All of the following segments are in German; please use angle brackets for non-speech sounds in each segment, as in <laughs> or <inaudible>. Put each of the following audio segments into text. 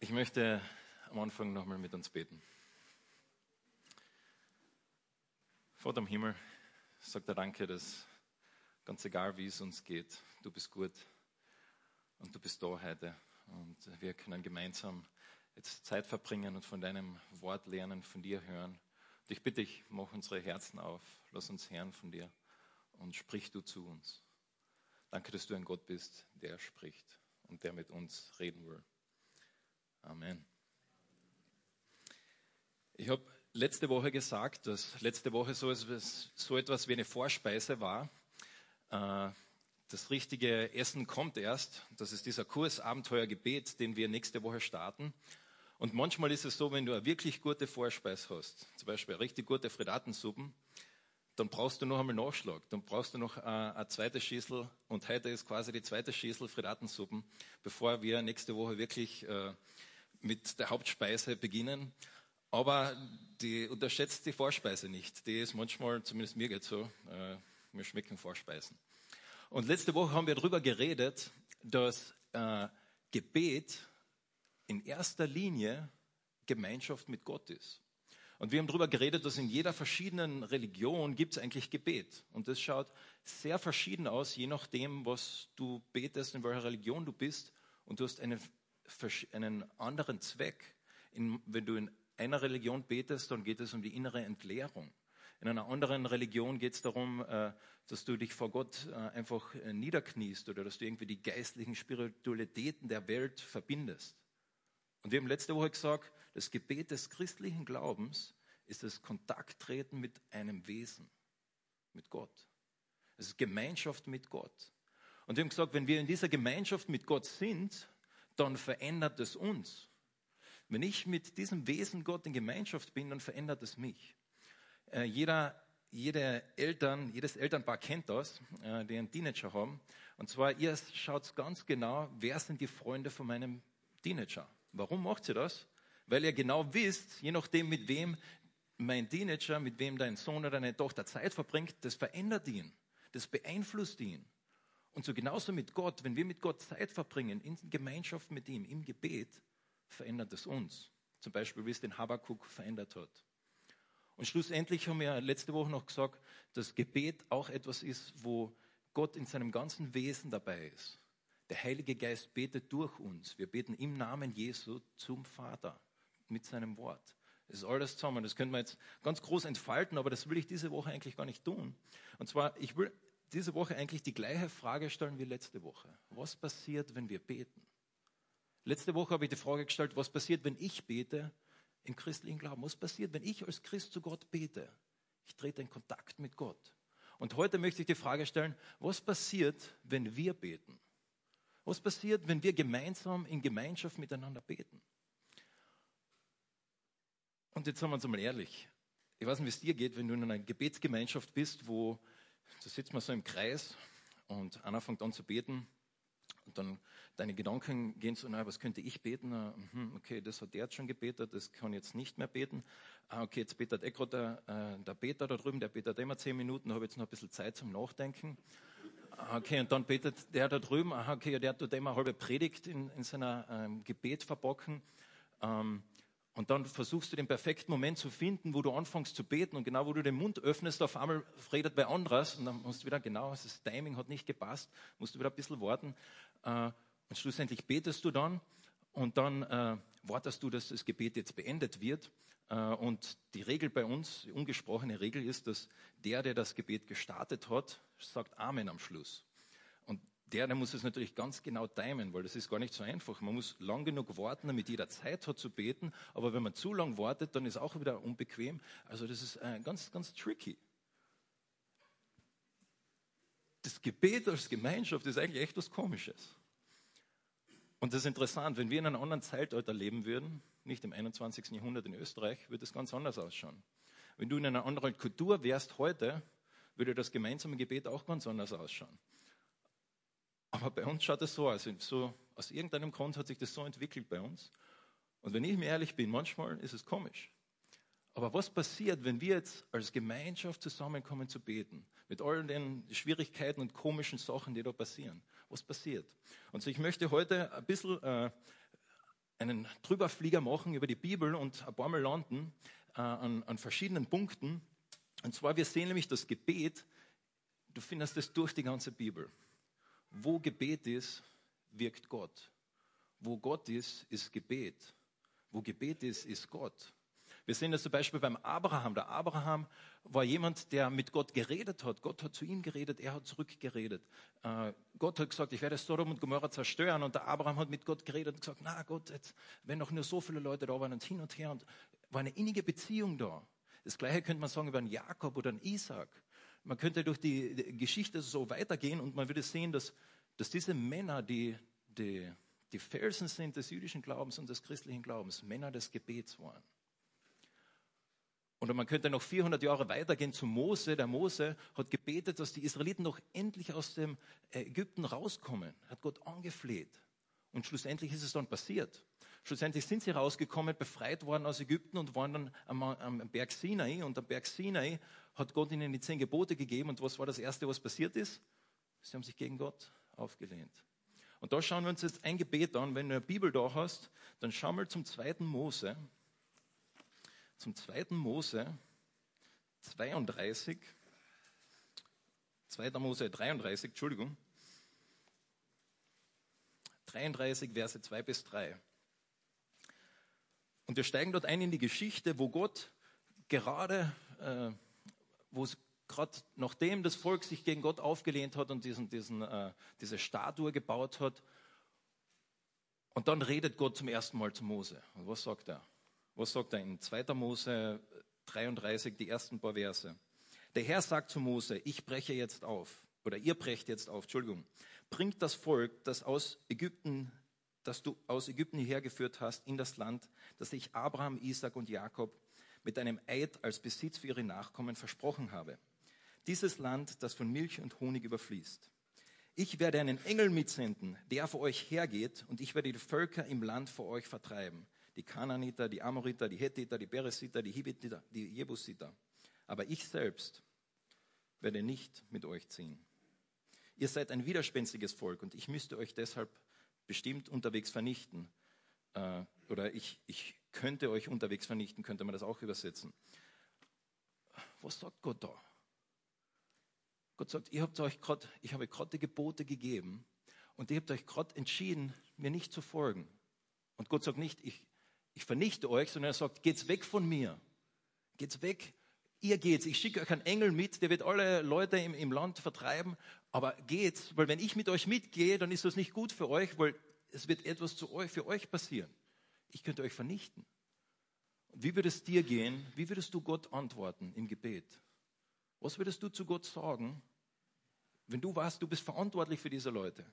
Ich möchte am Anfang nochmal mit uns beten. Vater im Himmel, sagt er Danke, dass ganz egal wie es uns geht, du bist gut und du bist da heute. Und wir können gemeinsam jetzt Zeit verbringen und von deinem Wort lernen, von dir hören. Und ich bitte dich, mach unsere Herzen auf, lass uns hören von dir und sprich du zu uns. Danke, dass du ein Gott bist, der spricht und der mit uns reden will. Amen. Ich habe letzte Woche gesagt, dass letzte Woche so, so etwas wie eine Vorspeise war. Äh, das richtige Essen kommt erst. Das ist dieser Kurs Abenteuergebet, den wir nächste Woche starten. Und manchmal ist es so, wenn du eine wirklich gute Vorspeise hast, zum Beispiel eine richtig gute Fredatensuppen, dann brauchst du noch einmal Nachschlag. Dann brauchst du noch eine, äh, eine zweite Schüssel und heute ist quasi die zweite Schüssel Fredatensuppen, bevor wir nächste Woche wirklich äh, mit der Hauptspeise beginnen. Aber die unterschätzt die Vorspeise nicht. Die ist manchmal, zumindest mir geht so, äh, mir schmecken Vorspeisen. Und letzte Woche haben wir darüber geredet, dass äh, Gebet in erster Linie Gemeinschaft mit Gott ist. Und wir haben darüber geredet, dass in jeder verschiedenen Religion gibt es eigentlich Gebet. Und das schaut sehr verschieden aus, je nachdem, was du betest, in welcher Religion du bist. Und du hast einen, einen anderen Zweck. In, wenn du in einer Religion betest, dann geht es um die innere Entleerung. In einer anderen Religion geht es darum, äh, dass du dich vor Gott äh, einfach äh, niederkniest oder dass du irgendwie die geistlichen Spiritualitäten der Welt verbindest. Und wir haben letzte Woche gesagt, das Gebet des christlichen Glaubens ist das Kontakttreten mit einem Wesen, mit Gott. Es ist Gemeinschaft mit Gott. Und wir haben gesagt, wenn wir in dieser Gemeinschaft mit Gott sind, dann verändert es uns. Wenn ich mit diesem Wesen Gott in Gemeinschaft bin, dann verändert es mich. Äh, jeder, jede Eltern, jedes Elternpaar kennt das, äh, die einen Teenager haben. Und zwar, ihr schaut ganz genau, wer sind die Freunde von meinem Teenager. Warum macht ihr das? Weil ihr genau wisst, je nachdem, mit wem mein Teenager, mit wem dein Sohn oder deine Tochter Zeit verbringt, das verändert ihn. Das beeinflusst ihn. Und so genauso mit Gott, wenn wir mit Gott Zeit verbringen, in Gemeinschaft mit ihm, im Gebet, verändert es uns. Zum Beispiel, wie es den Habakkuk verändert hat. Und schlussendlich haben wir letzte Woche noch gesagt, dass Gebet auch etwas ist, wo Gott in seinem ganzen Wesen dabei ist. Der Heilige Geist betet durch uns. Wir beten im Namen Jesu zum Vater mit seinem Wort. Das ist alles zusammen. Das könnte man jetzt ganz groß entfalten, aber das will ich diese Woche eigentlich gar nicht tun. Und zwar, ich will diese Woche eigentlich die gleiche Frage stellen wie letzte Woche. Was passiert, wenn wir beten? Letzte Woche habe ich die Frage gestellt, was passiert, wenn ich bete im christlichen Glauben? Was passiert, wenn ich als Christ zu Gott bete? Ich trete in Kontakt mit Gott. Und heute möchte ich die Frage stellen, was passiert, wenn wir beten? Was passiert, wenn wir gemeinsam in Gemeinschaft miteinander beten? Und jetzt sagen wir uns einmal ehrlich. Ich weiß nicht, wie es dir geht, wenn du in einer Gebetsgemeinschaft bist, wo da sitzt man so im Kreis und einer fängt an zu beten und dann deine Gedanken gehen so, na, was könnte ich beten? Ah, mhm, okay, das hat der jetzt schon gebetet, das kann jetzt nicht mehr beten. Ah, okay, jetzt betet eh der, äh, der Peter da drüben, der betet immer zehn Minuten, habe jetzt noch ein bisschen Zeit zum Nachdenken. Okay, und dann betet der da drüben, okay, der tut immer halbe Predigt in, in seiner ähm, Gebet verbocken. Ähm, und dann versuchst du den perfekten Moment zu finden, wo du anfängst zu beten und genau wo du den Mund öffnest, auf einmal redet bei anderes und dann musst du wieder, genau, das Timing hat nicht gepasst, musst du wieder ein bisschen warten äh, und schlussendlich betest du dann und dann äh, wartest du, dass das Gebet jetzt beendet wird äh, und die Regel bei uns, die ungesprochene Regel ist, dass der, der das Gebet gestartet hat, sagt Amen am Schluss. Der, der muss es natürlich ganz genau timen, weil das ist gar nicht so einfach. Man muss lang genug warten, damit jeder Zeit hat zu beten. Aber wenn man zu lang wartet, dann ist auch wieder unbequem. Also das ist äh, ganz, ganz tricky. Das Gebet als Gemeinschaft ist eigentlich echt was Komisches. Und das ist interessant, wenn wir in einem anderen Zeitalter leben würden, nicht im 21. Jahrhundert in Österreich, würde es ganz anders ausschauen. Wenn du in einer anderen Kultur wärst heute, würde das gemeinsame Gebet auch ganz anders ausschauen. Aber bei uns schaut es so aus. So, aus irgendeinem Grund hat sich das so entwickelt bei uns. Und wenn ich mir ehrlich bin, manchmal ist es komisch. Aber was passiert, wenn wir jetzt als Gemeinschaft zusammenkommen zu beten? Mit all den Schwierigkeiten und komischen Sachen, die da passieren. Was passiert? Und so, ich möchte heute ein bisschen äh, einen Drüberflieger machen über die Bibel und ein paar Mal landen äh, an, an verschiedenen Punkten. Und zwar, wir sehen nämlich das Gebet, du findest es durch die ganze Bibel. Wo Gebet ist, wirkt Gott. Wo Gott ist, ist Gebet. Wo Gebet ist, ist Gott. Wir sehen das zum Beispiel beim Abraham. Der Abraham war jemand, der mit Gott geredet hat. Gott hat zu ihm geredet, er hat zurückgeredet. Äh, Gott hat gesagt, ich werde Sodom und Gomorra zerstören. Und der Abraham hat mit Gott geredet und gesagt, na Gott, jetzt, wenn noch nur so viele Leute da waren und hin und her und war eine innige Beziehung da. Das Gleiche könnte man sagen über einen Jakob oder einen Isaac. Man könnte durch die Geschichte so weitergehen und man würde sehen, dass, dass diese Männer, die, die, die Felsen sind des jüdischen Glaubens und des christlichen Glaubens, Männer des Gebets waren. Oder man könnte noch 400 Jahre weitergehen zu Mose. Der Mose hat gebetet, dass die Israeliten noch endlich aus dem Ägypten rauskommen. Hat Gott angefleht. Und schlussendlich ist es dann passiert. Schlussendlich sind sie rausgekommen, befreit worden aus Ägypten und waren dann am, am Berg Sinai. Und am Berg Sinai hat Gott ihnen die zehn Gebote gegeben. Und was war das Erste, was passiert ist? Sie haben sich gegen Gott aufgelehnt. Und da schauen wir uns jetzt ein Gebet an. Wenn du eine Bibel da hast, dann schau mal zum zweiten Mose zum zweiten Mose 32, 2. Mose 33, Entschuldigung, 33, Verse 2 bis 3. Und wir steigen dort ein in die Geschichte, wo Gott gerade, äh, wo es gerade nachdem das Volk sich gegen Gott aufgelehnt hat und diesen, diesen, äh, diese Statue gebaut hat, und dann redet Gott zum ersten Mal zu Mose. Und was sagt er? Was sagt er in 2. Mose 33, die ersten paar Verse? Der Herr sagt zu Mose, ich breche jetzt auf, oder ihr brecht jetzt auf, Entschuldigung, bringt das Volk, das aus Ägypten, das du aus Ägypten hierher geführt hast, in das Land, das ich Abraham, Isaac und Jakob mit einem Eid als Besitz für ihre Nachkommen versprochen habe. Dieses Land, das von Milch und Honig überfließt. Ich werde einen Engel mitsenden, der vor euch hergeht, und ich werde die Völker im Land vor euch vertreiben die Kananiter, die Amoriter, die Hethiter, die Beresiter, die Hibititer, die Jebusiter. Aber ich selbst werde nicht mit euch ziehen. Ihr seid ein widerspenstiges Volk und ich müsste euch deshalb bestimmt unterwegs vernichten. Äh, oder ich, ich könnte euch unterwegs vernichten, könnte man das auch übersetzen. Was sagt Gott da? Gott sagt, ihr habt euch grad, ich habe gerade die Gebote gegeben und ihr habt euch gerade entschieden, mir nicht zu folgen. Und Gott sagt nicht, ich, ich vernichte euch, sondern er sagt, geht's weg von mir. Geht's weg. Ihr geht's. Ich schicke euch einen Engel mit, der wird alle Leute im, im Land vertreiben. Aber geht's, weil wenn ich mit euch mitgehe, dann ist das nicht gut für euch, weil es wird etwas zu euch, für euch passieren. Ich könnte euch vernichten. Wie würde es dir gehen? Wie würdest du Gott antworten im Gebet? Was würdest du zu Gott sagen, wenn du weißt, du bist verantwortlich für diese Leute?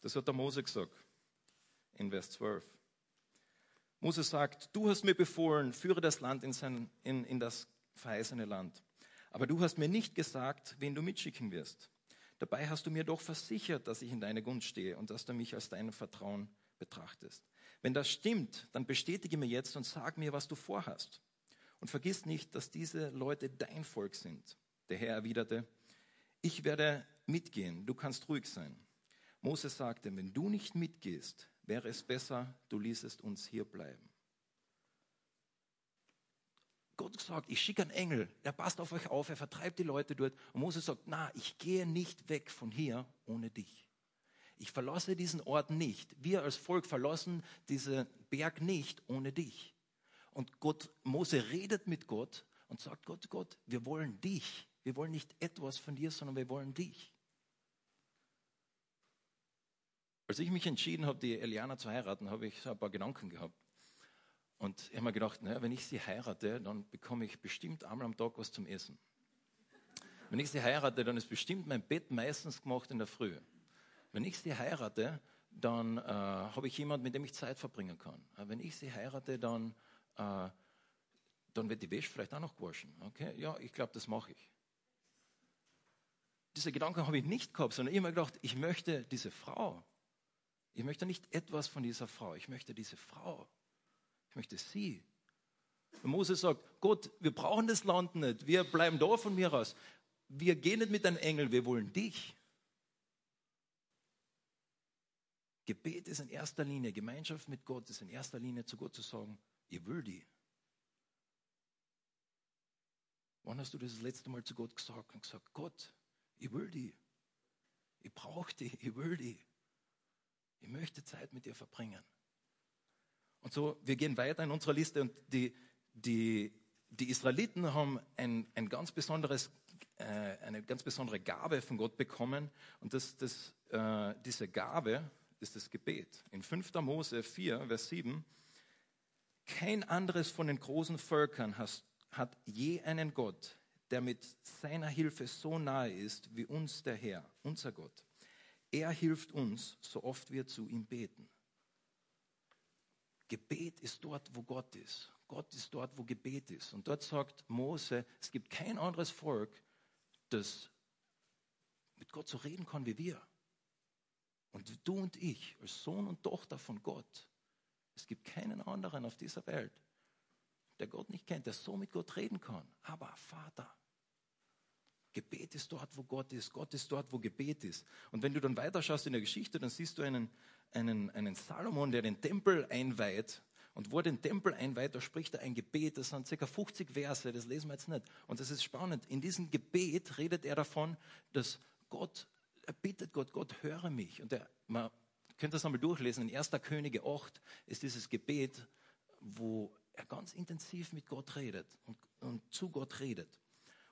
Das hat der Mose gesagt in Vers 12. Moses sagt, du hast mir befohlen, führe das Land in, sein, in, in das verheißene Land. Aber du hast mir nicht gesagt, wen du mitschicken wirst. Dabei hast du mir doch versichert, dass ich in deiner Gunst stehe und dass du mich als dein Vertrauen betrachtest. Wenn das stimmt, dann bestätige mir jetzt und sag mir, was du vorhast. Und vergiss nicht, dass diese Leute dein Volk sind. Der Herr erwiderte, ich werde mitgehen, du kannst ruhig sein. Moses sagte, wenn du nicht mitgehst, wäre es besser, du ließest uns hier bleiben. Gott sagt, ich schicke einen Engel, der passt auf euch auf, er vertreibt die Leute dort. Und Moses sagt, na, ich gehe nicht weg von hier ohne dich. Ich verlasse diesen Ort nicht. Wir als Volk verlassen diesen Berg nicht ohne dich. Und Gott, Mose redet mit Gott und sagt, Gott, Gott, wir wollen dich. Wir wollen nicht etwas von dir, sondern wir wollen dich. Als ich mich entschieden habe, die Eliana zu heiraten, habe ich ein paar Gedanken gehabt. Und ich habe mir gedacht, naja, wenn ich sie heirate, dann bekomme ich bestimmt einmal am Tag was zum Essen. Wenn ich sie heirate, dann ist bestimmt mein Bett meistens gemacht in der Früh. Wenn ich sie heirate, dann äh, habe ich jemanden, mit dem ich Zeit verbringen kann. Äh, wenn ich sie heirate, dann, äh, dann wird die Wäsche vielleicht auch noch gewaschen. Okay? Ja, ich glaube, das mache ich. Diese Gedanken habe ich nicht gehabt, sondern immer gedacht, ich möchte diese Frau, ich möchte nicht etwas von dieser Frau, ich möchte diese Frau. Möchte sie. Und Moses sagt, Gott, wir brauchen das Land nicht, wir bleiben da von mir aus. Wir gehen nicht mit einem Engel, wir wollen dich. Gebet ist in erster Linie, Gemeinschaft mit Gott ist in erster Linie zu Gott zu sagen, ich will die. Wann hast du das, das letzte Mal zu Gott gesagt und gesagt, Gott, ich will die. Ich brauche die, ich will die. Ich möchte Zeit mit dir verbringen. Und so, wir gehen weiter in unserer Liste und die, die, die Israeliten haben ein, ein ganz besonderes, äh, eine ganz besondere Gabe von Gott bekommen. Und das, das, äh, diese Gabe ist das Gebet. In 5. Mose 4, Vers 7, kein anderes von den großen Völkern hast, hat je einen Gott, der mit seiner Hilfe so nahe ist wie uns der Herr, unser Gott. Er hilft uns, so oft wir zu ihm beten. Gebet ist dort, wo Gott ist. Gott ist dort, wo Gebet ist. Und dort sagt Mose, es gibt kein anderes Volk, das mit Gott so reden kann wie wir. Und du und ich, als Sohn und Tochter von Gott, es gibt keinen anderen auf dieser Welt, der Gott nicht kennt, der so mit Gott reden kann. Aber Vater, Gebet ist dort, wo Gott ist. Gott ist dort, wo Gebet ist. Und wenn du dann weiterschaust in der Geschichte, dann siehst du einen, einen, einen Salomon, der den Tempel einweiht. Und wo er den Tempel einweiht, da spricht er ein Gebet. Das sind ca. 50 Verse, das lesen wir jetzt nicht. Und das ist spannend. In diesem Gebet redet er davon, dass Gott, er bittet Gott, Gott höre mich. Und er, man könnte das einmal durchlesen. In 1. Könige 8 ist dieses Gebet, wo er ganz intensiv mit Gott redet und, und zu Gott redet.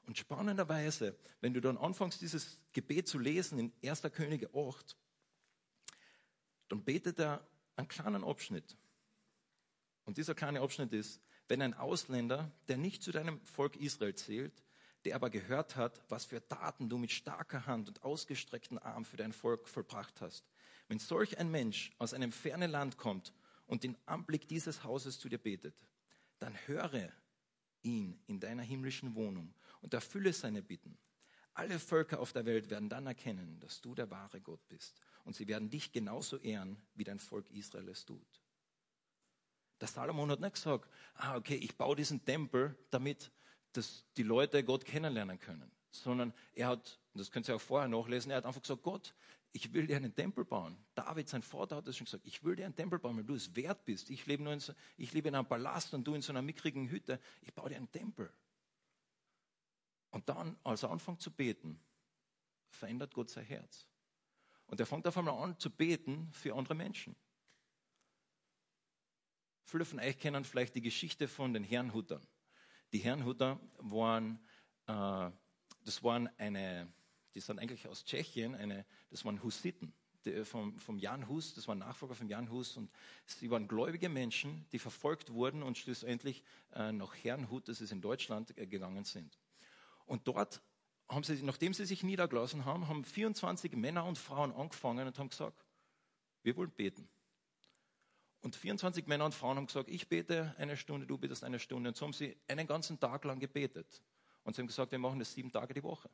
Und spannenderweise, wenn du dann anfängst, dieses Gebet zu lesen in 1. Könige 8, dann betet er einen kleinen Abschnitt. Und dieser kleine Abschnitt ist, wenn ein Ausländer, der nicht zu deinem Volk Israel zählt, der aber gehört hat, was für Taten du mit starker Hand und ausgestreckten Arm für dein Volk vollbracht hast, wenn solch ein Mensch aus einem fernen Land kommt und den Anblick dieses Hauses zu dir betet, dann höre ihn in deiner himmlischen Wohnung und erfülle seine Bitten. Alle Völker auf der Welt werden dann erkennen, dass du der wahre Gott bist. Und sie werden dich genauso ehren, wie dein Volk Israel es tut. Der Salomon hat nicht gesagt, ah, okay, ich baue diesen Tempel, damit dass die Leute Gott kennenlernen können. Sondern er hat, das könnt ihr auch vorher nachlesen, er hat einfach gesagt, Gott, ich will dir einen Tempel bauen. David, sein Vater, hat das schon gesagt, ich will dir einen Tempel bauen, weil du es wert bist. Ich lebe, nur in so, ich lebe in einem Palast und du in so einer mickrigen Hütte. Ich baue dir einen Tempel. Und dann, als er anfängt zu beten, verändert Gott sein Herz. Und er fängt auf einmal an zu beten für andere Menschen. Viele von euch kennen vielleicht die Geschichte von den Herrenhutern. Die Herrenhuter waren, äh, das waren eine, die sind eigentlich aus Tschechien, eine, das waren Hussiten die, vom, vom Jan Hus, das waren Nachfolger von Jan Hus und sie waren gläubige Menschen, die verfolgt wurden und schlussendlich äh, nach Herrnhut, das ist in Deutschland, äh, gegangen sind. Und dort haben sie, nachdem sie sich niedergelassen haben, haben 24 Männer und Frauen angefangen und haben gesagt, wir wollen beten. Und 24 Männer und Frauen haben gesagt, ich bete eine Stunde, du betest eine Stunde. Und so haben sie einen ganzen Tag lang gebetet. Und sie haben gesagt, wir machen das sieben Tage die Woche.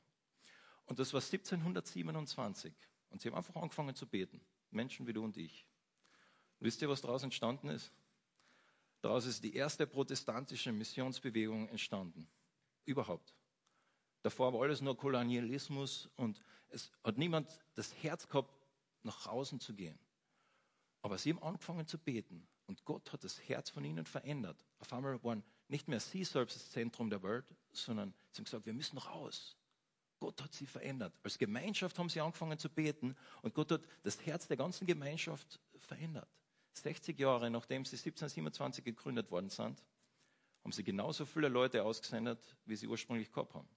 Und das war 1727. Und sie haben einfach angefangen zu beten. Menschen wie du und ich. Und wisst ihr, was daraus entstanden ist? Daraus ist die erste protestantische Missionsbewegung entstanden. Überhaupt. Davor war alles nur Kolonialismus und es hat niemand das Herz gehabt, nach außen zu gehen. Aber sie haben angefangen zu beten und Gott hat das Herz von ihnen verändert. Auf einmal waren nicht mehr sie selbst das Zentrum der Welt, sondern sie haben gesagt, wir müssen raus. Gott hat sie verändert. Als Gemeinschaft haben sie angefangen zu beten und Gott hat das Herz der ganzen Gemeinschaft verändert. 60 Jahre nachdem sie 1727 gegründet worden sind, haben sie genauso viele Leute ausgesendet, wie sie ursprünglich gehabt haben.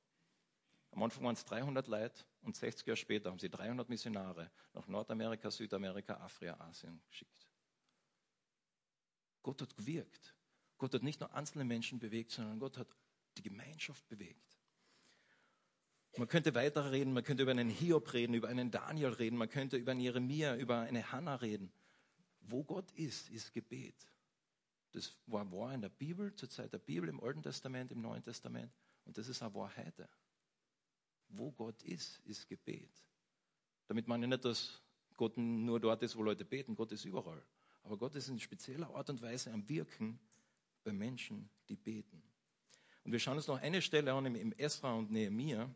Am Anfang waren es 300 Leute und 60 Jahre später haben sie 300 Missionare nach Nordamerika, Südamerika, Afrika, Asien geschickt. Gott hat gewirkt. Gott hat nicht nur einzelne Menschen bewegt, sondern Gott hat die Gemeinschaft bewegt. Man könnte weiter reden, man könnte über einen Hiob reden, über einen Daniel reden, man könnte über einen Jeremia, über eine Hannah reden. Wo Gott ist, ist Gebet. Das war wahr in der Bibel, zur Zeit der Bibel, im Alten Testament, im Neuen Testament. Und das ist auch wahr heute. Wo Gott ist, ist Gebet. Damit meine ich nicht, dass Gott nur dort ist, wo Leute beten. Gott ist überall. Aber Gott ist in spezieller Art und Weise am Wirken bei Menschen, die beten. Und wir schauen uns noch eine Stelle an im Esra und Nehemiah.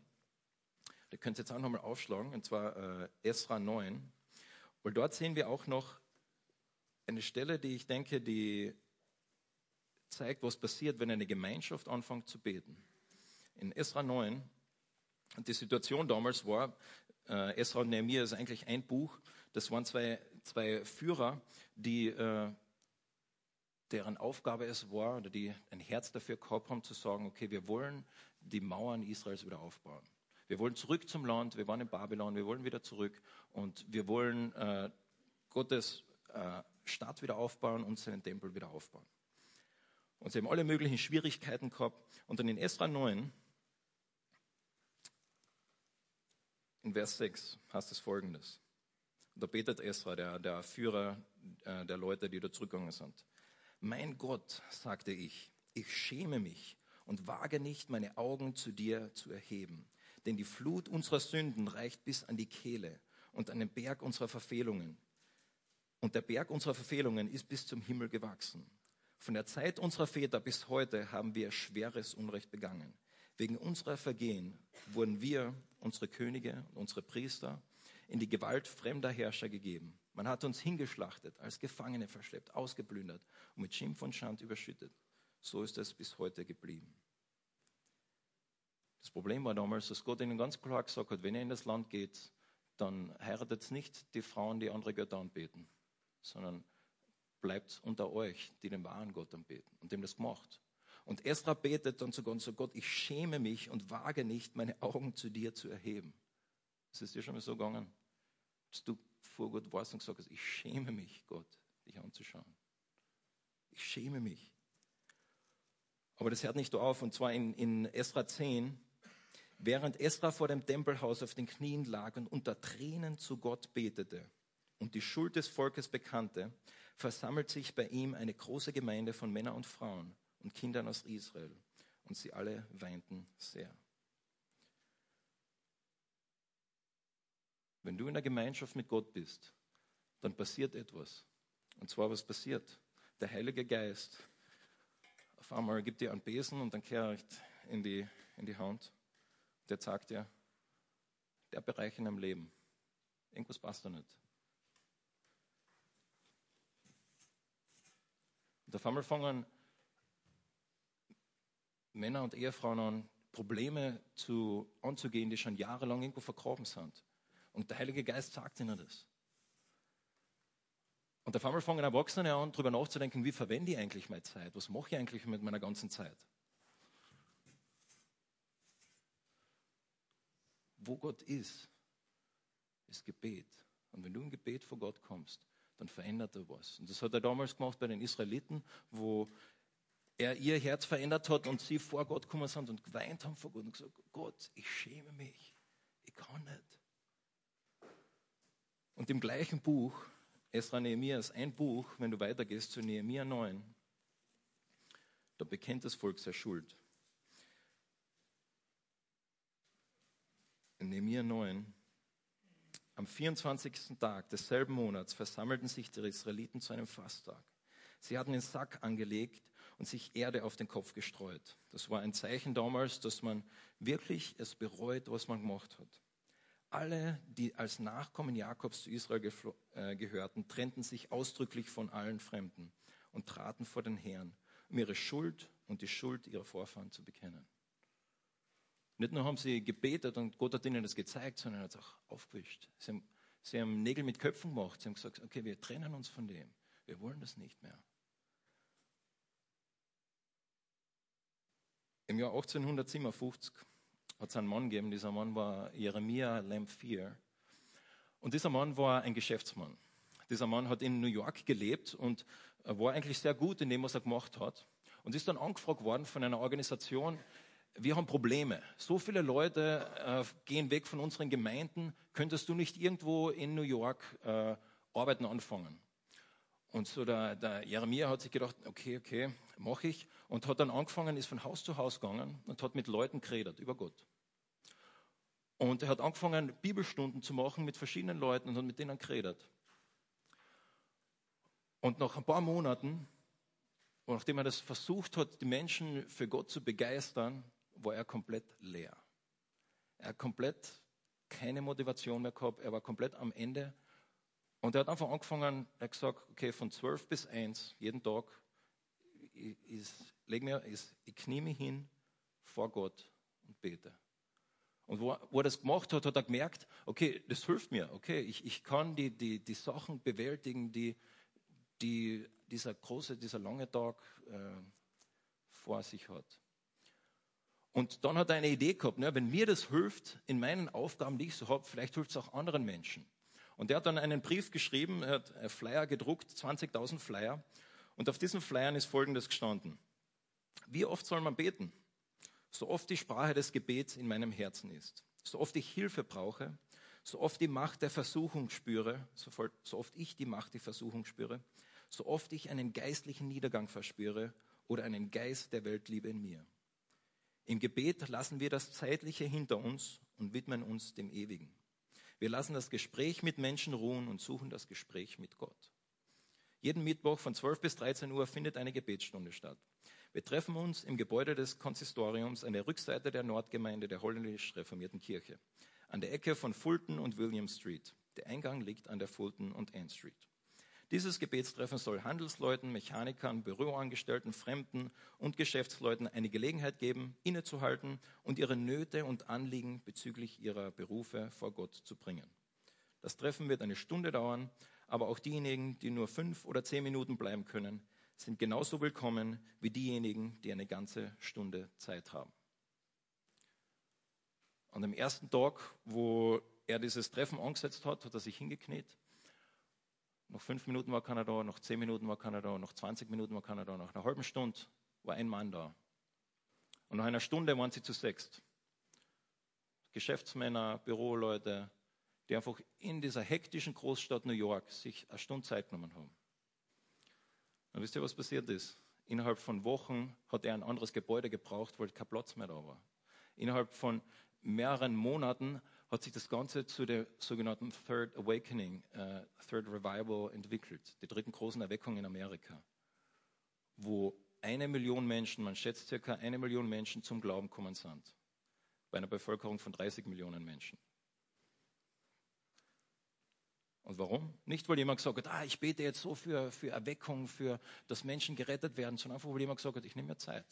Da könnt ihr jetzt auch nochmal aufschlagen, und zwar äh, Esra 9. Weil dort sehen wir auch noch eine Stelle, die ich denke, die zeigt, was passiert, wenn eine Gemeinschaft anfängt zu beten. In Esra 9, die Situation damals war, äh, Esra und Nehemiah ist eigentlich ein Buch, das waren zwei, zwei Führer, die, äh, deren Aufgabe es war, oder die ein Herz dafür gehabt haben, zu sagen, okay, wir wollen die Mauern Israels wieder aufbauen. Wir wollen zurück zum Land, wir waren in Babylon, wir wollen wieder zurück und wir wollen äh, Gottes äh, Stadt wieder aufbauen und seinen Tempel wieder aufbauen. Und sie haben alle möglichen Schwierigkeiten gehabt. Und dann in Esra 9, in Vers 6, heißt es folgendes. Da betet Esra, der, der Führer äh, der Leute, die da zurückgegangen sind. Mein Gott, sagte ich, ich schäme mich und wage nicht, meine Augen zu dir zu erheben. Denn die Flut unserer Sünden reicht bis an die Kehle und an den Berg unserer Verfehlungen. Und der Berg unserer Verfehlungen ist bis zum Himmel gewachsen. Von der Zeit unserer Väter bis heute haben wir schweres Unrecht begangen. Wegen unserer Vergehen wurden wir, unsere Könige und unsere Priester, in die Gewalt fremder Herrscher gegeben. Man hat uns hingeschlachtet, als Gefangene verschleppt, ausgeplündert und mit Schimpf und Schand überschüttet. So ist es bis heute geblieben. Das Problem war damals, dass Gott ihnen ganz klar gesagt hat, wenn ihr in das Land geht, dann heiratet nicht die Frauen, die andere Götter anbeten, sondern bleibt unter euch, die den wahren Gott anbeten. Und dem das gemacht. Und Esra betet dann zu Gott, so Gott, ich schäme mich und wage nicht, meine Augen zu dir zu erheben. Das ist dir schon mal so gegangen, dass du vor Gott warst und gesagt hast, ich schäme mich, Gott, dich anzuschauen. Ich schäme mich. Aber das hört nicht auf, und zwar in, in Esra 10, während Esra vor dem Tempelhaus auf den Knien lag und unter Tränen zu Gott betete und die Schuld des Volkes bekannte, versammelt sich bei ihm eine große Gemeinde von Männern und Frauen und Kindern aus Israel. Und sie alle weinten sehr. Wenn du in der Gemeinschaft mit Gott bist, dann passiert etwas. Und zwar, was passiert? Der Heilige Geist auf einmal gibt dir einen Besen und dann kehrt in die, in die Hand. Der sagt dir, der Bereich in deinem Leben, irgendwas passt da nicht. Und auf einmal fangen Männer und Ehefrauen an, Probleme zu, anzugehen, die schon jahrelang irgendwo vergraben sind. Und der Heilige Geist sagt ihnen das. Und auf einmal fangen Erwachsene an, darüber nachzudenken, wie verwende ich eigentlich meine Zeit? Was mache ich eigentlich mit meiner ganzen Zeit? Wo Gott ist, ist Gebet. Und wenn du im Gebet vor Gott kommst, dann verändert er was. Und das hat er damals gemacht bei den Israeliten, wo er ihr Herz verändert hat und sie vor Gott gekommen sind und geweint haben vor Gott und gesagt, Gott, ich schäme mich, ich kann nicht. Und im gleichen Buch, Esra Nehemiah ist ein Buch, wenn du weitergehst zu Nehemiah 9, da bekennt das Volk seine Schuld. In Nehemiah 9, am 24. Tag desselben Monats versammelten sich die Israeliten zu einem Fasttag. Sie hatten den Sack angelegt und sich Erde auf den Kopf gestreut. Das war ein Zeichen damals, dass man wirklich es bereut, was man gemacht hat. Alle, die als Nachkommen Jakobs zu Israel äh, gehörten, trennten sich ausdrücklich von allen Fremden und traten vor den Herrn, um ihre Schuld und die Schuld ihrer Vorfahren zu bekennen. Nicht nur haben sie gebetet und Gott hat ihnen das gezeigt, sondern er hat es auch aufgewischt. Sie haben, sie haben Nägel mit Köpfen gemacht. Sie haben gesagt, okay, wir trennen uns von dem. Wir wollen das nicht mehr. Im Jahr 1857 hat es einen Mann gegeben, dieser Mann war Jeremia Lamphere. Und dieser Mann war ein Geschäftsmann. Dieser Mann hat in New York gelebt und war eigentlich sehr gut in dem, was er gemacht hat. Und ist dann angefragt worden von einer Organisation, wir haben Probleme. So viele Leute äh, gehen weg von unseren Gemeinden. Könntest du nicht irgendwo in New York äh, arbeiten anfangen? Und so der, der Jeremia hat sich gedacht, okay, okay, mache ich. Und hat dann angefangen, ist von Haus zu Haus gegangen und hat mit Leuten geredet über Gott. Und er hat angefangen, Bibelstunden zu machen mit verschiedenen Leuten und hat mit denen geredet. Und nach ein paar Monaten, nachdem er das versucht hat, die Menschen für Gott zu begeistern, war er komplett leer. Er hat komplett keine Motivation mehr gehabt. Er war komplett am Ende Und er hat einfach angefangen, er hat gesagt, okay, von 12 bis 1, jeden Tag, ich, ich, leg mir, ich, ich knie mich hin vor Gott und bete. Und wo, wo er das gemacht hat, hat er gemerkt, okay, das hilft mir, okay, ich, ich kann die, die, die Sachen bewältigen, die, die dieser große, dieser lange Tag äh, vor sich hat. Und dann hat er eine Idee gehabt, ne, wenn mir das hilft in meinen Aufgaben, die ich so habe, vielleicht hilft es auch anderen Menschen. Und er hat dann einen Brief geschrieben, er hat Flyer gedruckt, 20.000 Flyer. Und auf diesen Flyern ist Folgendes gestanden. Wie oft soll man beten? So oft die Sprache des Gebets in meinem Herzen ist. So oft ich Hilfe brauche, so oft die Macht der Versuchung spüre, so oft ich die Macht der Versuchung spüre, so oft ich einen geistlichen Niedergang verspüre oder einen Geist der Weltliebe in mir. Im Gebet lassen wir das Zeitliche hinter uns und widmen uns dem Ewigen. Wir lassen das Gespräch mit Menschen ruhen und suchen das Gespräch mit Gott. Jeden Mittwoch von 12 bis 13 Uhr findet eine Gebetsstunde statt. Wir treffen uns im Gebäude des Konsistoriums an der Rückseite der Nordgemeinde der holländisch reformierten Kirche, an der Ecke von Fulton und William Street. Der Eingang liegt an der Fulton und Ann Street. Dieses Gebetstreffen soll Handelsleuten, Mechanikern, Büroangestellten, Fremden und Geschäftsleuten eine Gelegenheit geben, innezuhalten und ihre Nöte und Anliegen bezüglich ihrer Berufe vor Gott zu bringen. Das Treffen wird eine Stunde dauern, aber auch diejenigen, die nur fünf oder zehn Minuten bleiben können, sind genauso willkommen wie diejenigen, die eine ganze Stunde Zeit haben. An dem ersten Tag, wo er dieses Treffen angesetzt hat, hat er sich hingekniet noch fünf Minuten war keiner da, noch zehn Minuten war keiner da, noch 20 Minuten war keiner da, nach einer halben Stunde war ein Mann da. Und nach einer Stunde waren sie zu sechst. Geschäftsmänner, Büroleute, die einfach in dieser hektischen Großstadt New York sich eine Stunde Zeit genommen haben. Und wisst ihr, was passiert ist? Innerhalb von Wochen hat er ein anderes Gebäude gebraucht, weil kein Platz mehr da war. Innerhalb von mehreren Monaten hat sich das Ganze zu der sogenannten Third Awakening, äh, Third Revival entwickelt, der dritten großen Erweckung in Amerika, wo eine Million Menschen, man schätzt circa eine Million Menschen zum Glauben kommen sind, bei einer Bevölkerung von 30 Millionen Menschen. Und warum? Nicht, weil jemand gesagt hat, ah, ich bete jetzt so für, für Erweckung, für, dass Menschen gerettet werden, sondern einfach, weil jemand gesagt hat, ich nehme mir Zeit.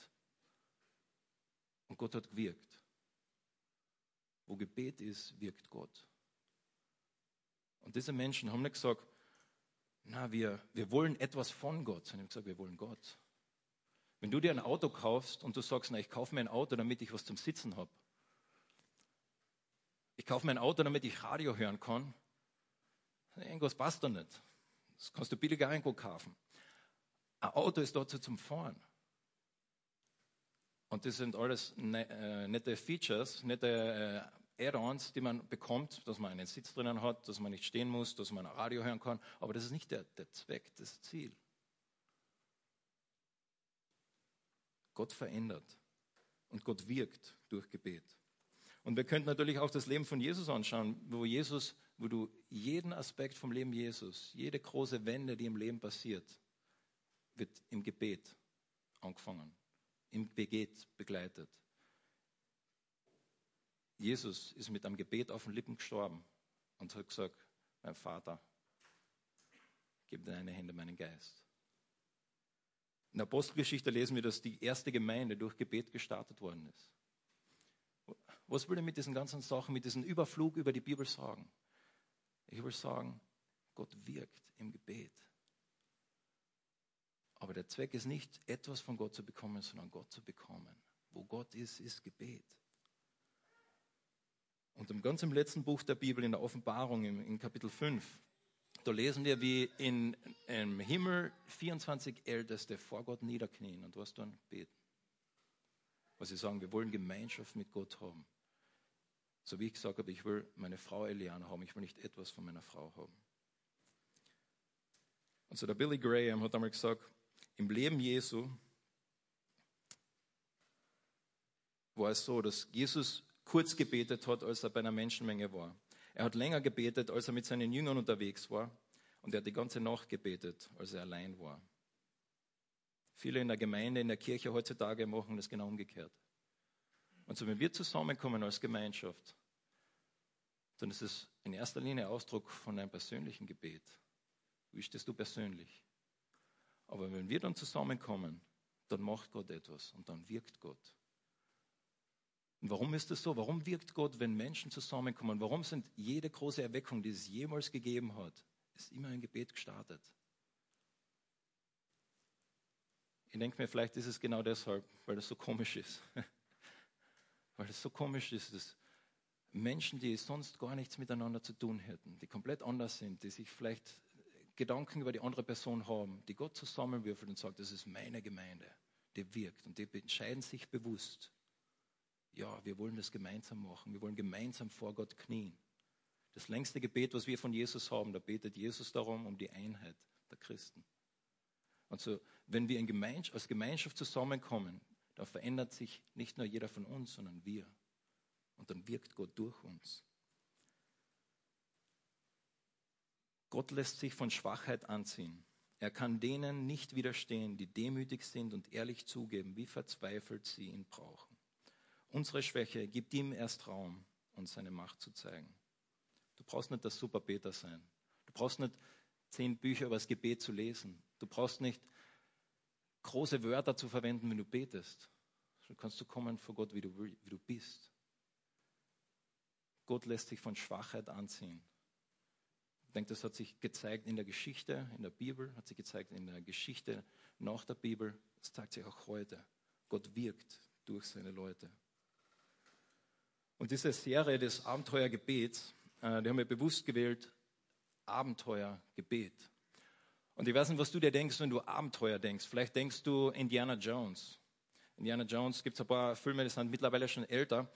Und Gott hat gewirkt. Wo Gebet ist, wirkt Gott. Und diese Menschen haben nicht gesagt, na, wir, wir wollen etwas von Gott, sondern haben gesagt, wir wollen Gott. Wenn du dir ein Auto kaufst und du sagst, na, ich kaufe mir ein Auto, damit ich was zum Sitzen habe. Ich kaufe mir ein Auto, damit ich Radio hören kann. Irgendwas passt da nicht. Das kannst du billiger irgendwo kaufen. Ein Auto ist dazu zum Fahren. Und das sind alles ne, äh, nette Features, nette äh, Add-ons, die man bekommt, dass man einen Sitz drinnen hat, dass man nicht stehen muss, dass man Radio hören kann. Aber das ist nicht der, der Zweck, das Ziel. Gott verändert und Gott wirkt durch Gebet. Und wir könnten natürlich auch das Leben von Jesus anschauen, wo Jesus, wo du jeden Aspekt vom Leben Jesus, jede große Wende, die im Leben passiert, wird im Gebet angefangen, im Gebet begleitet. Jesus ist mit einem Gebet auf den Lippen gestorben und hat gesagt, mein Vater, gib in deine Hände meinen Geist. In der Apostelgeschichte lesen wir, dass die erste Gemeinde durch Gebet gestartet worden ist. Was will er mit diesen ganzen Sachen, mit diesem Überflug über die Bibel sagen? Ich will sagen, Gott wirkt im Gebet. Aber der Zweck ist nicht, etwas von Gott zu bekommen, sondern Gott zu bekommen. Wo Gott ist, ist Gebet. Und im ganz im letzten Buch der Bibel, in der Offenbarung, in Kapitel 5, da lesen wir, wie in, im Himmel 24 Älteste vor Gott niederknien und was dann beten. Was sie sagen, wir wollen Gemeinschaft mit Gott haben. So wie ich gesagt habe, ich will meine Frau Eliana haben, ich will nicht etwas von meiner Frau haben. Und so der Billy Graham hat einmal gesagt, im Leben Jesu war es so, dass Jesus kurz gebetet hat, als er bei einer Menschenmenge war. Er hat länger gebetet, als er mit seinen Jüngern unterwegs war. Und er hat die ganze Nacht gebetet, als er allein war. Viele in der Gemeinde, in der Kirche heutzutage machen das genau umgekehrt. Und so, wenn wir zusammenkommen als Gemeinschaft, es ist in erster Linie Ausdruck von einem persönlichen Gebet. Wie stehst du persönlich? Aber wenn wir dann zusammenkommen, dann macht Gott etwas und dann wirkt Gott. Und warum ist das so? Warum wirkt Gott, wenn Menschen zusammenkommen? Warum sind jede große Erweckung, die es jemals gegeben hat, ist immer ein Gebet gestartet? Ich denke mir, vielleicht ist es genau deshalb, weil das so komisch ist. <laughs> weil es so komisch ist, dass Menschen, die sonst gar nichts miteinander zu tun hätten, die komplett anders sind, die sich vielleicht Gedanken über die andere Person haben, die Gott zusammenwürfelt und sagt, das ist meine Gemeinde, die wirkt und die entscheiden sich bewusst, ja, wir wollen das gemeinsam machen, wir wollen gemeinsam vor Gott knien. Das längste Gebet, was wir von Jesus haben, da betet Jesus darum, um die Einheit der Christen. Also, wenn wir in Gemeinschaft, als Gemeinschaft zusammenkommen, dann verändert sich nicht nur jeder von uns, sondern wir. Und dann wirkt Gott durch uns. Gott lässt sich von Schwachheit anziehen. Er kann denen nicht widerstehen, die demütig sind und ehrlich zugeben, wie verzweifelt sie ihn brauchen. Unsere Schwäche gibt ihm erst Raum, uns seine Macht zu zeigen. Du brauchst nicht der Superbeter sein. Du brauchst nicht zehn Bücher über das Gebet zu lesen. Du brauchst nicht große Wörter zu verwenden, wenn du betest. Du kannst du kommen vor Gott, wie du, wie du bist. Gott lässt sich von Schwachheit anziehen. Ich denke, das hat sich gezeigt in der Geschichte, in der Bibel, hat sich gezeigt in der Geschichte nach der Bibel. Das zeigt sich auch heute. Gott wirkt durch seine Leute. Und diese Serie des Abenteuergebets, äh, die haben wir bewusst gewählt, Abenteuergebet. Und ich weiß nicht, was du dir denkst, wenn du Abenteuer denkst. Vielleicht denkst du Indiana Jones. Indiana Jones gibt es ein paar Filme, die sind mittlerweile schon älter.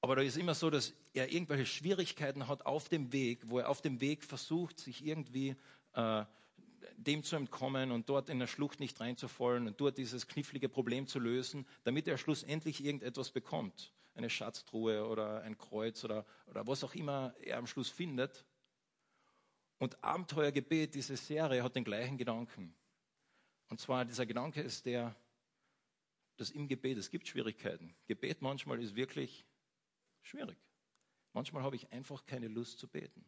Aber da ist immer so, dass er irgendwelche Schwierigkeiten hat auf dem Weg, wo er auf dem Weg versucht, sich irgendwie äh, dem zu entkommen und dort in der Schlucht nicht reinzufallen und dort dieses knifflige Problem zu lösen, damit er schlussendlich irgendetwas bekommt. Eine Schatztruhe oder ein Kreuz oder, oder was auch immer er am Schluss findet. Und Abenteuergebet, diese Serie, hat den gleichen Gedanken. Und zwar dieser Gedanke ist der, dass im Gebet, es gibt Schwierigkeiten. Gebet manchmal ist wirklich schwierig. Manchmal habe ich einfach keine Lust zu beten.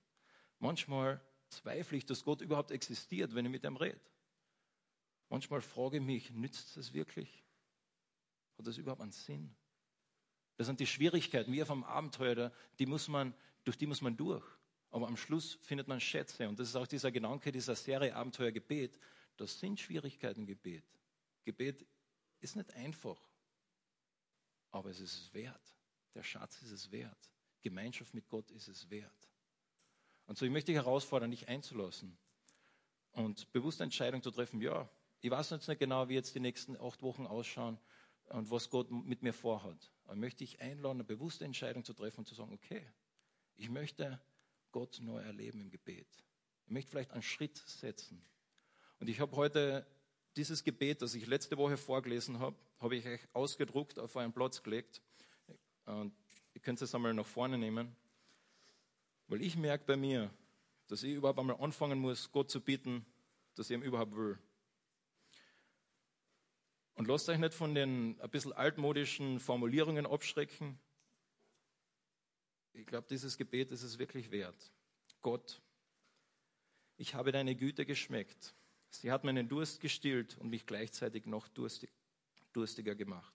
Manchmal zweifle ich, dass Gott überhaupt existiert, wenn ich mit ihm rede. Manchmal frage ich mich, nützt es wirklich? Hat das überhaupt einen Sinn? Das sind die Schwierigkeiten, wie auf einem Abenteuer, die muss man, durch die muss man durch. Aber am Schluss findet man Schätze. Und das ist auch dieser Gedanke dieser Serie Abenteuer Gebet. Das sind Schwierigkeiten Gebet. Gebet ist nicht einfach, aber es ist es wert. Der Schatz ist es wert. Gemeinschaft mit Gott ist es wert. Und so, ich möchte dich herausfordern, dich einzulassen und bewusste Entscheidung zu treffen. Ja, ich weiß jetzt nicht genau, wie jetzt die nächsten acht Wochen ausschauen und was Gott mit mir vorhat. Ich möchte dich einladen, eine bewusste Entscheidung zu treffen und zu sagen, okay, ich möchte Gott neu erleben im Gebet. Ich möchte vielleicht einen Schritt setzen. Und ich habe heute dieses Gebet, das ich letzte Woche vorgelesen habe, habe ich euch ausgedruckt, auf einen Platz gelegt. Und ihr könnt es einmal nach vorne nehmen. Weil ich merke bei mir, dass ich überhaupt einmal anfangen muss, Gott zu bitten, dass ich ihm überhaupt will. Und lasst euch nicht von den ein bisschen altmodischen Formulierungen abschrecken ich glaube, dieses Gebet ist es wirklich wert. Gott, ich habe deine Güte geschmeckt. Sie hat meinen Durst gestillt und mich gleichzeitig noch durstig, durstiger gemacht.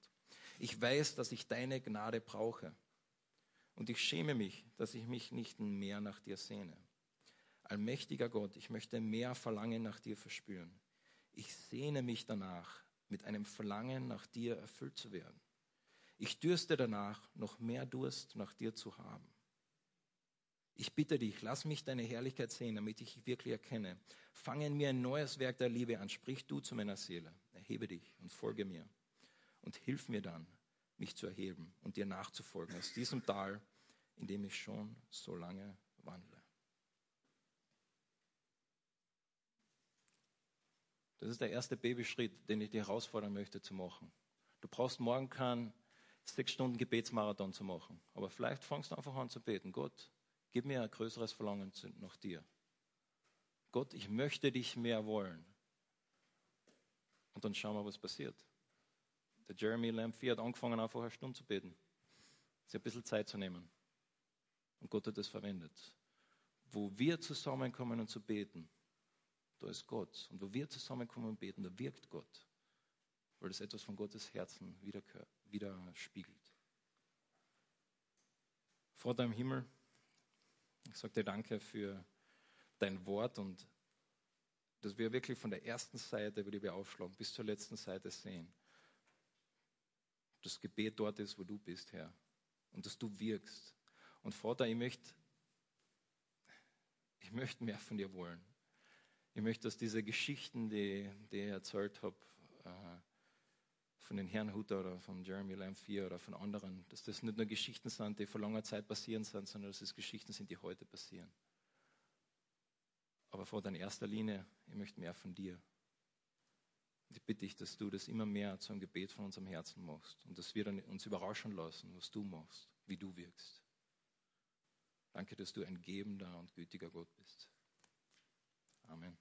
Ich weiß, dass ich deine Gnade brauche. Und ich schäme mich, dass ich mich nicht mehr nach dir sehne. Allmächtiger Gott, ich möchte mehr Verlangen nach dir verspüren. Ich sehne mich danach, mit einem Verlangen nach dir erfüllt zu werden. Ich dürste danach, noch mehr Durst nach dir zu haben. Ich bitte dich, lass mich deine Herrlichkeit sehen, damit ich wirklich erkenne. Fange in mir ein neues Werk der Liebe an. Sprich du zu meiner Seele. Erhebe dich und folge mir. Und hilf mir dann, mich zu erheben und dir nachzufolgen aus diesem Tal, in dem ich schon so lange wandle. Das ist der erste Babyschritt, den ich dir herausfordern möchte zu machen. Du brauchst morgen keinen sechs Stunden Gebetsmarathon zu machen. Aber vielleicht fangst du einfach an zu beten. Gott, gib mir ein größeres Verlangen nach dir. Gott, ich möchte dich mehr wollen. Und dann schauen wir, was passiert. Der Jeremy Lamphy hat angefangen, einfach eine Stunde zu beten. Sich ein bisschen Zeit zu nehmen. Und Gott hat es verwendet. Wo wir zusammenkommen und zu beten, da ist Gott. Und wo wir zusammenkommen und beten, da wirkt Gott. Weil das etwas von Gottes Herzen widerspiegelt. Vater im Himmel, ich sage dir danke für dein Wort und dass wir wirklich von der ersten Seite, die wir aufschlagen, bis zur letzten Seite sehen. Das Gebet dort ist, wo du bist, Herr. Und dass du wirkst. Und Vater, ich möchte, ich möchte mehr von dir wollen. Ich möchte, dass diese Geschichten, die, die ich erzählt habe, äh, von den Herrn Hutter oder von Jeremy 4 oder von anderen, dass das nicht nur Geschichten sind, die vor langer Zeit passieren sind, sondern dass es Geschichten sind, die heute passieren. Aber vor in erster Linie, ich möchte mehr von dir. Und ich bitte dich, dass du das immer mehr zu einem Gebet von unserem Herzen machst und dass wir dann uns überraschen lassen, was du machst, wie du wirkst. Danke, dass du ein gebender und gütiger Gott bist. Amen.